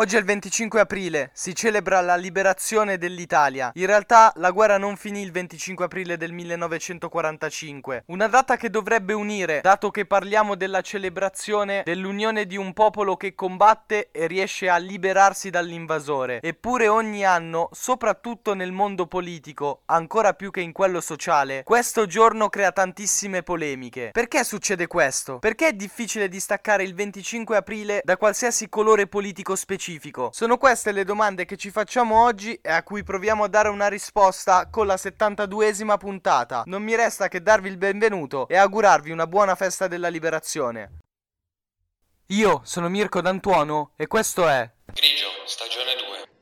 Oggi è il 25 aprile, si celebra la liberazione dell'Italia. In realtà la guerra non finì il 25 aprile del 1945, una data che dovrebbe unire, dato che parliamo della celebrazione dell'unione di un popolo che combatte e riesce a liberarsi dall'invasore. Eppure ogni anno, soprattutto nel mondo politico, ancora più che in quello sociale, questo giorno crea tantissime polemiche. Perché succede questo? Perché è difficile distaccare il 25 aprile da qualsiasi colore politico specifico? Specifico? Sono queste le domande che ci facciamo oggi e a cui proviamo a dare una risposta con la 72esima puntata. Non mi resta che darvi il benvenuto e augurarvi una buona festa della liberazione. Io sono Mirko D'Antuono e questo è Grigio, stagione 2.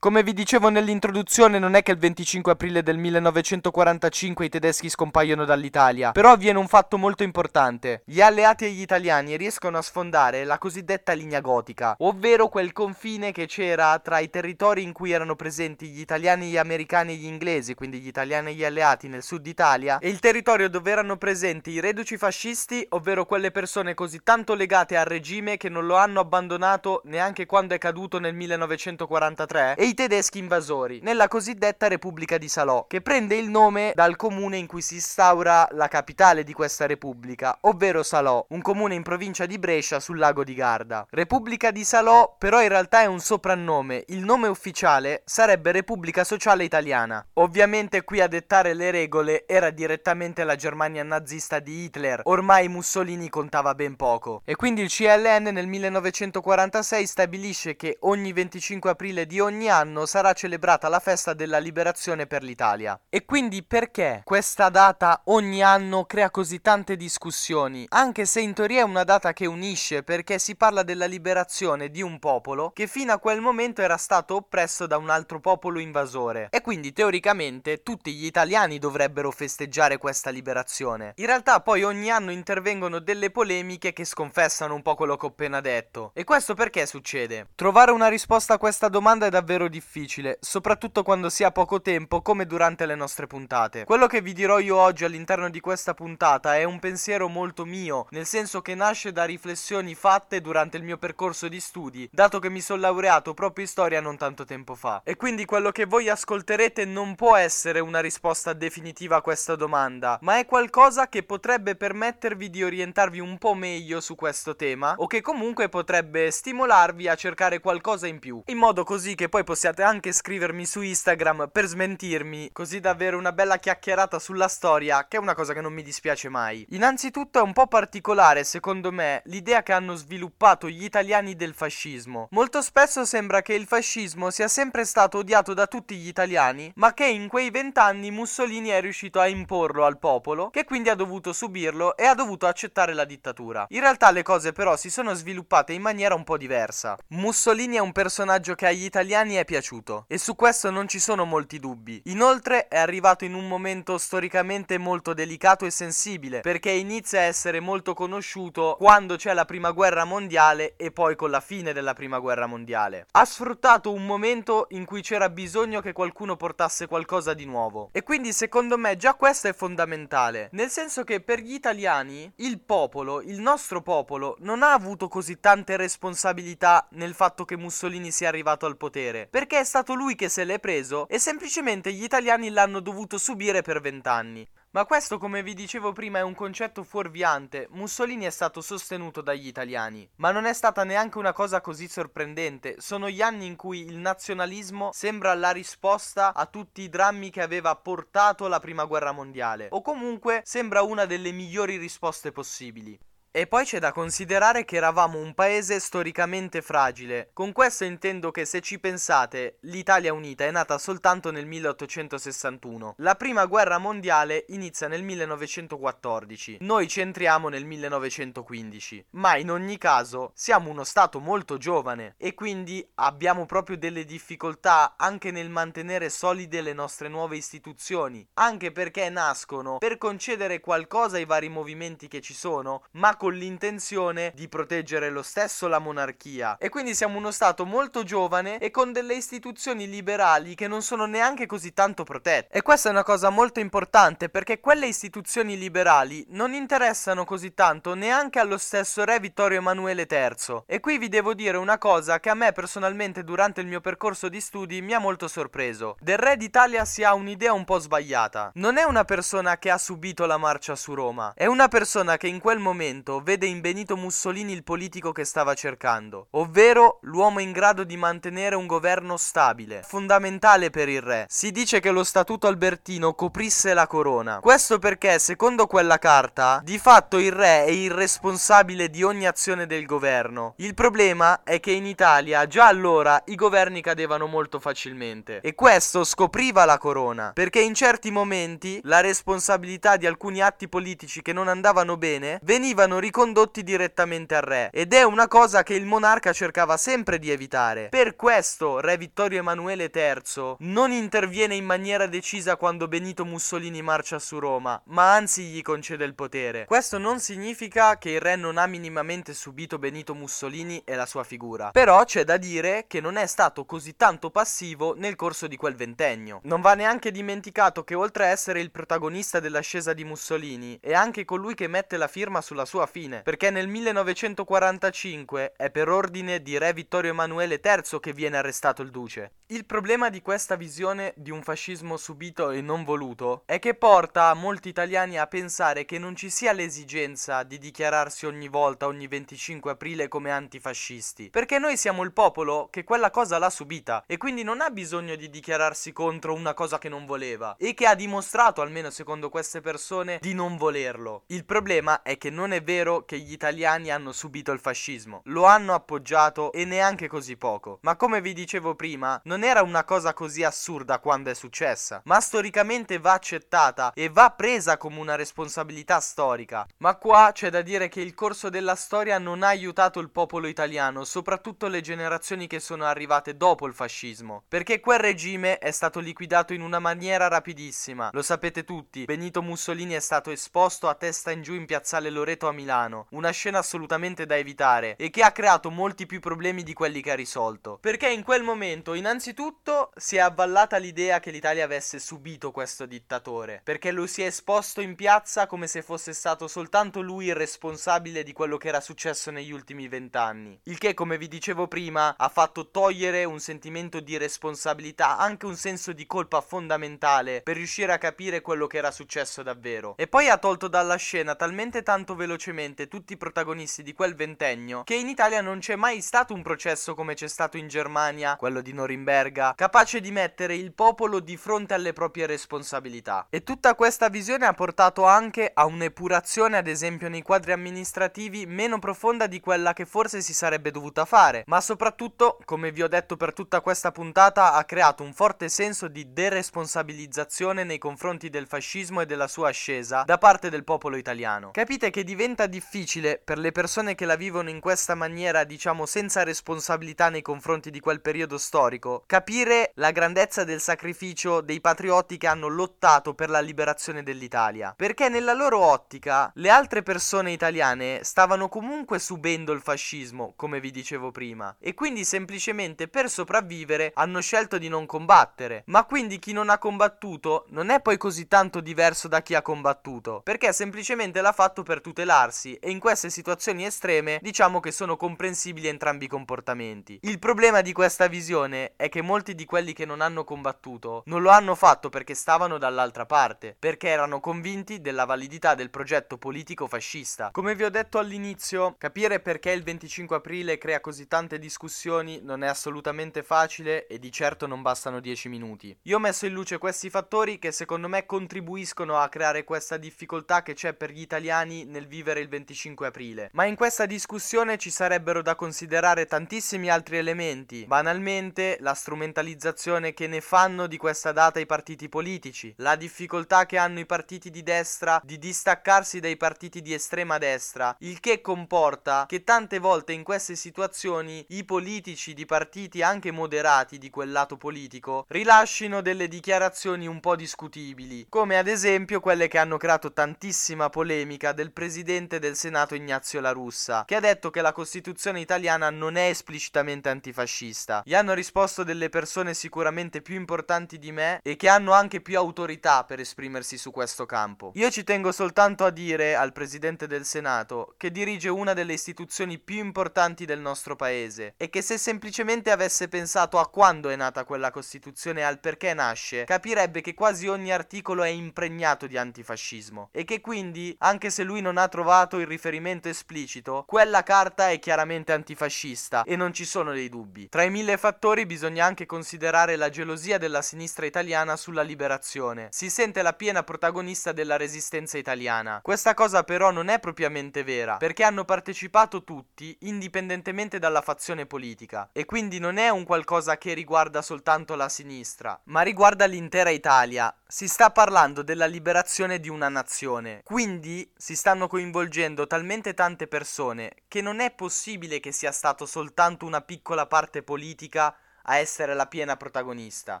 Come vi dicevo nell'introduzione, non è che il 25 aprile del 1945 i tedeschi scompaiono dall'Italia, però avviene un fatto molto importante. Gli alleati e gli italiani riescono a sfondare la cosiddetta linea gotica, ovvero quel confine che c'era tra i territori in cui erano presenti gli italiani, gli americani e gli inglesi, quindi gli italiani e gli alleati nel sud Italia, e il territorio dove erano presenti i reduci fascisti, ovvero quelle persone così tanto legate al regime che non lo hanno abbandonato neanche quando è caduto nel 1943, e i tedeschi invasori, nella cosiddetta Repubblica di Salò, che prende il nome dal comune in cui si instaura la capitale di questa repubblica, ovvero Salò, un comune in provincia di Brescia sul lago di Garda. Repubblica di Salò però in realtà è un soprannome, il nome ufficiale sarebbe Repubblica Sociale Italiana. Ovviamente qui a dettare le regole era direttamente la Germania nazista di Hitler, ormai Mussolini contava ben poco. E quindi il CLN nel 1946 stabilisce che ogni 25 aprile di ogni anno anno sarà celebrata la festa della liberazione per l'Italia. E quindi perché questa data ogni anno crea così tante discussioni? Anche se in teoria è una data che unisce perché si parla della liberazione di un popolo che fino a quel momento era stato oppresso da un altro popolo invasore. E quindi teoricamente tutti gli italiani dovrebbero festeggiare questa liberazione. In realtà poi ogni anno intervengono delle polemiche che sconfessano un po' quello che ho appena detto. E questo perché succede? Trovare una risposta a questa domanda è davvero difficile, soprattutto quando si ha poco tempo come durante le nostre puntate. Quello che vi dirò io oggi all'interno di questa puntata è un pensiero molto mio, nel senso che nasce da riflessioni fatte durante il mio percorso di studi, dato che mi sono laureato proprio in storia non tanto tempo fa. E quindi quello che voi ascolterete non può essere una risposta definitiva a questa domanda, ma è qualcosa che potrebbe permettervi di orientarvi un po' meglio su questo tema o che comunque potrebbe stimolarvi a cercare qualcosa in più, in modo così che poi possiate anche scrivermi su Instagram per smentirmi, così da avere una bella chiacchierata sulla storia, che è una cosa che non mi dispiace mai. Innanzitutto è un po' particolare, secondo me, l'idea che hanno sviluppato gli italiani del fascismo. Molto spesso sembra che il fascismo sia sempre stato odiato da tutti gli italiani, ma che in quei vent'anni Mussolini è riuscito a imporlo al popolo, che quindi ha dovuto subirlo e ha dovuto accettare la dittatura. In realtà le cose però si sono sviluppate in maniera un po' diversa. Mussolini è un personaggio che agli italiani è piaciuto e su questo non ci sono molti dubbi. Inoltre è arrivato in un momento storicamente molto delicato e sensibile perché inizia a essere molto conosciuto quando c'è la prima guerra mondiale e poi con la fine della prima guerra mondiale. Ha sfruttato un momento in cui c'era bisogno che qualcuno portasse qualcosa di nuovo e quindi secondo me già questo è fondamentale, nel senso che per gli italiani il popolo, il nostro popolo, non ha avuto così tante responsabilità nel fatto che Mussolini sia arrivato al potere perché è stato lui che se l'è preso e semplicemente gli italiani l'hanno dovuto subire per vent'anni. Ma questo, come vi dicevo prima, è un concetto fuorviante. Mussolini è stato sostenuto dagli italiani. Ma non è stata neanche una cosa così sorprendente. Sono gli anni in cui il nazionalismo sembra la risposta a tutti i drammi che aveva portato la prima guerra mondiale. O comunque sembra una delle migliori risposte possibili. E poi c'è da considerare che eravamo un paese storicamente fragile. Con questo intendo che se ci pensate, l'Italia unita è nata soltanto nel 1861. La prima guerra mondiale inizia nel 1914. Noi ci entriamo nel 1915. Ma in ogni caso siamo uno stato molto giovane e quindi abbiamo proprio delle difficoltà anche nel mantenere solide le nostre nuove istituzioni, anche perché nascono per concedere qualcosa ai vari movimenti che ci sono, ma con l'intenzione di proteggere lo stesso la monarchia. E quindi siamo uno Stato molto giovane e con delle istituzioni liberali che non sono neanche così tanto protette. E questa è una cosa molto importante perché quelle istituzioni liberali non interessano così tanto neanche allo stesso re Vittorio Emanuele III. E qui vi devo dire una cosa che a me personalmente durante il mio percorso di studi mi ha molto sorpreso. Del re d'Italia si ha un'idea un po' sbagliata. Non è una persona che ha subito la marcia su Roma, è una persona che in quel momento vede in Benito Mussolini il politico che stava cercando, ovvero l'uomo in grado di mantenere un governo stabile, fondamentale per il re. Si dice che lo statuto albertino coprisse la corona. Questo perché, secondo quella carta, di fatto il re è il responsabile di ogni azione del governo. Il problema è che in Italia già allora i governi cadevano molto facilmente e questo scopriva la corona, perché in certi momenti la responsabilità di alcuni atti politici che non andavano bene venivano ricondotti direttamente al re ed è una cosa che il monarca cercava sempre di evitare. Per questo re Vittorio Emanuele III non interviene in maniera decisa quando Benito Mussolini marcia su Roma, ma anzi gli concede il potere. Questo non significa che il re non ha minimamente subito Benito Mussolini e la sua figura, però c'è da dire che non è stato così tanto passivo nel corso di quel ventennio. Non va neanche dimenticato che oltre a essere il protagonista dell'ascesa di Mussolini, è anche colui che mette la firma sulla sua fine, perché nel 1945 è per ordine di re Vittorio Emanuele III che viene arrestato il duce. Il problema di questa visione di un fascismo subito e non voluto è che porta molti italiani a pensare che non ci sia l'esigenza di dichiararsi ogni volta, ogni 25 aprile come antifascisti, perché noi siamo il popolo che quella cosa l'ha subita e quindi non ha bisogno di dichiararsi contro una cosa che non voleva e che ha dimostrato, almeno secondo queste persone, di non volerlo. Il problema è che non è vero che gli italiani hanno subito il fascismo, lo hanno appoggiato e neanche così poco. Ma come vi dicevo prima, non era una cosa così assurda quando è successa, ma storicamente va accettata e va presa come una responsabilità storica. Ma qua c'è da dire che il corso della storia non ha aiutato il popolo italiano, soprattutto le generazioni che sono arrivate dopo il fascismo, perché quel regime è stato liquidato in una maniera rapidissima. Lo sapete tutti, Benito Mussolini è stato esposto a testa in giù in piazzale Loreto a Milano, una scena assolutamente da evitare e che ha creato molti più problemi di quelli che ha risolto. Perché in quel momento, innanzitutto, si è avvallata l'idea che l'Italia avesse subito questo dittatore, perché lo si è esposto in piazza come se fosse stato soltanto lui il responsabile di quello che era successo negli ultimi vent'anni. Il che, come vi dicevo prima, ha fatto togliere un sentimento di responsabilità, anche un senso di colpa fondamentale per riuscire a capire quello che era successo davvero. E poi ha tolto dalla scena talmente tanto velocemente tutti i protagonisti di quel ventennio che in Italia non c'è mai stato un processo come c'è stato in Germania, quello di Norimberga, capace di mettere il popolo di fronte alle proprie responsabilità. E tutta questa visione ha portato anche a un'epurazione, ad esempio, nei quadri amministrativi meno profonda di quella che forse si sarebbe dovuta fare, ma soprattutto, come vi ho detto per tutta questa puntata, ha creato un forte senso di deresponsabilizzazione nei confronti del fascismo e della sua ascesa da parte del popolo italiano. Capite che diventa difficile per le persone che la vivono in questa maniera, diciamo senza responsabilità nei confronti di quel periodo storico, capire la grandezza del sacrificio dei patriotti che hanno lottato per la liberazione dell'Italia. Perché nella loro ottica le altre persone italiane stavano comunque subendo il fascismo, come vi dicevo prima, e quindi semplicemente per sopravvivere hanno scelto di non combattere. Ma quindi chi non ha combattuto non è poi così tanto diverso da chi ha combattuto, perché semplicemente l'ha fatto per tutelarsi e in queste situazioni estreme diciamo che sono comprensibili entrambi i comportamenti. Il problema di questa visione è che molti di quelli che non hanno combattuto non lo hanno fatto perché stavano dall'altra parte, perché erano convinti della validità del progetto politico fascista. Come vi ho detto all'inizio, capire perché il 25 aprile crea così tante discussioni non è assolutamente facile e di certo non bastano 10 minuti. Io ho messo in luce questi fattori che secondo me contribuiscono a creare questa difficoltà che c'è per gli italiani nel vivere il 25 aprile. Ma in questa discussione ci sarebbero da considerare tantissimi altri elementi. Banalmente, la strumentalizzazione che ne fanno di questa data i partiti politici, la difficoltà che hanno i partiti di destra di distaccarsi dai partiti di estrema destra, il che comporta che tante volte in queste situazioni i politici di partiti anche moderati di quel lato politico rilascino delle dichiarazioni un po' discutibili, come ad esempio quelle che hanno creato tantissima polemica del presidente presidente del Senato Ignazio La Russa, che ha detto che la Costituzione italiana non è esplicitamente antifascista. Gli hanno risposto delle persone sicuramente più importanti di me e che hanno anche più autorità per esprimersi su questo campo. Io ci tengo soltanto a dire al presidente del Senato che dirige una delle istituzioni più importanti del nostro paese e che se semplicemente avesse pensato a quando è nata quella Costituzione e al perché nasce, capirebbe che quasi ogni articolo è impregnato di antifascismo e che quindi, anche se lui non ha trovato il riferimento esplicito, quella carta è chiaramente antifascista e non ci sono dei dubbi. Tra i mille fattori bisogna anche considerare la gelosia della sinistra italiana sulla liberazione. Si sente la piena protagonista della resistenza italiana. Questa cosa però non è propriamente vera, perché hanno partecipato tutti, indipendentemente dalla fazione politica, e quindi non è un qualcosa che riguarda soltanto la sinistra, ma riguarda l'intera Italia. Si sta parlando della liberazione di una nazione, quindi si stanno coinvolgendo talmente tante persone che non è possibile che sia stato soltanto una piccola parte politica a essere la piena protagonista.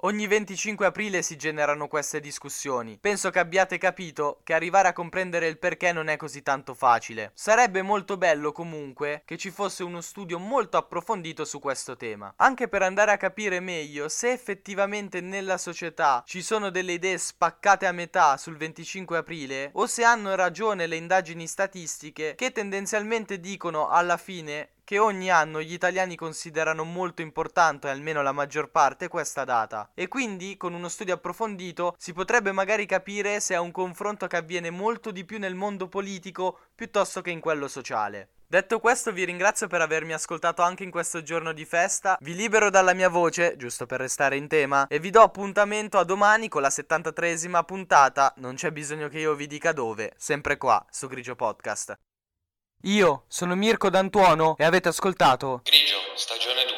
Ogni 25 aprile si generano queste discussioni. Penso che abbiate capito che arrivare a comprendere il perché non è così tanto facile. Sarebbe molto bello comunque che ci fosse uno studio molto approfondito su questo tema, anche per andare a capire meglio se effettivamente nella società ci sono delle idee spaccate a metà sul 25 aprile o se hanno ragione le indagini statistiche che tendenzialmente dicono alla fine che ogni anno gli italiani considerano molto importante, almeno la maggior parte, questa data. E quindi, con uno studio approfondito, si potrebbe magari capire se è un confronto che avviene molto di più nel mondo politico piuttosto che in quello sociale. Detto questo vi ringrazio per avermi ascoltato anche in questo giorno di festa, vi libero dalla mia voce, giusto per restare in tema, e vi do appuntamento a domani con la 73esima puntata, non c'è bisogno che io vi dica dove, sempre qua, su Grigio Podcast. Io sono Mirko D'Antuono e avete ascoltato Grigio, stagione 2.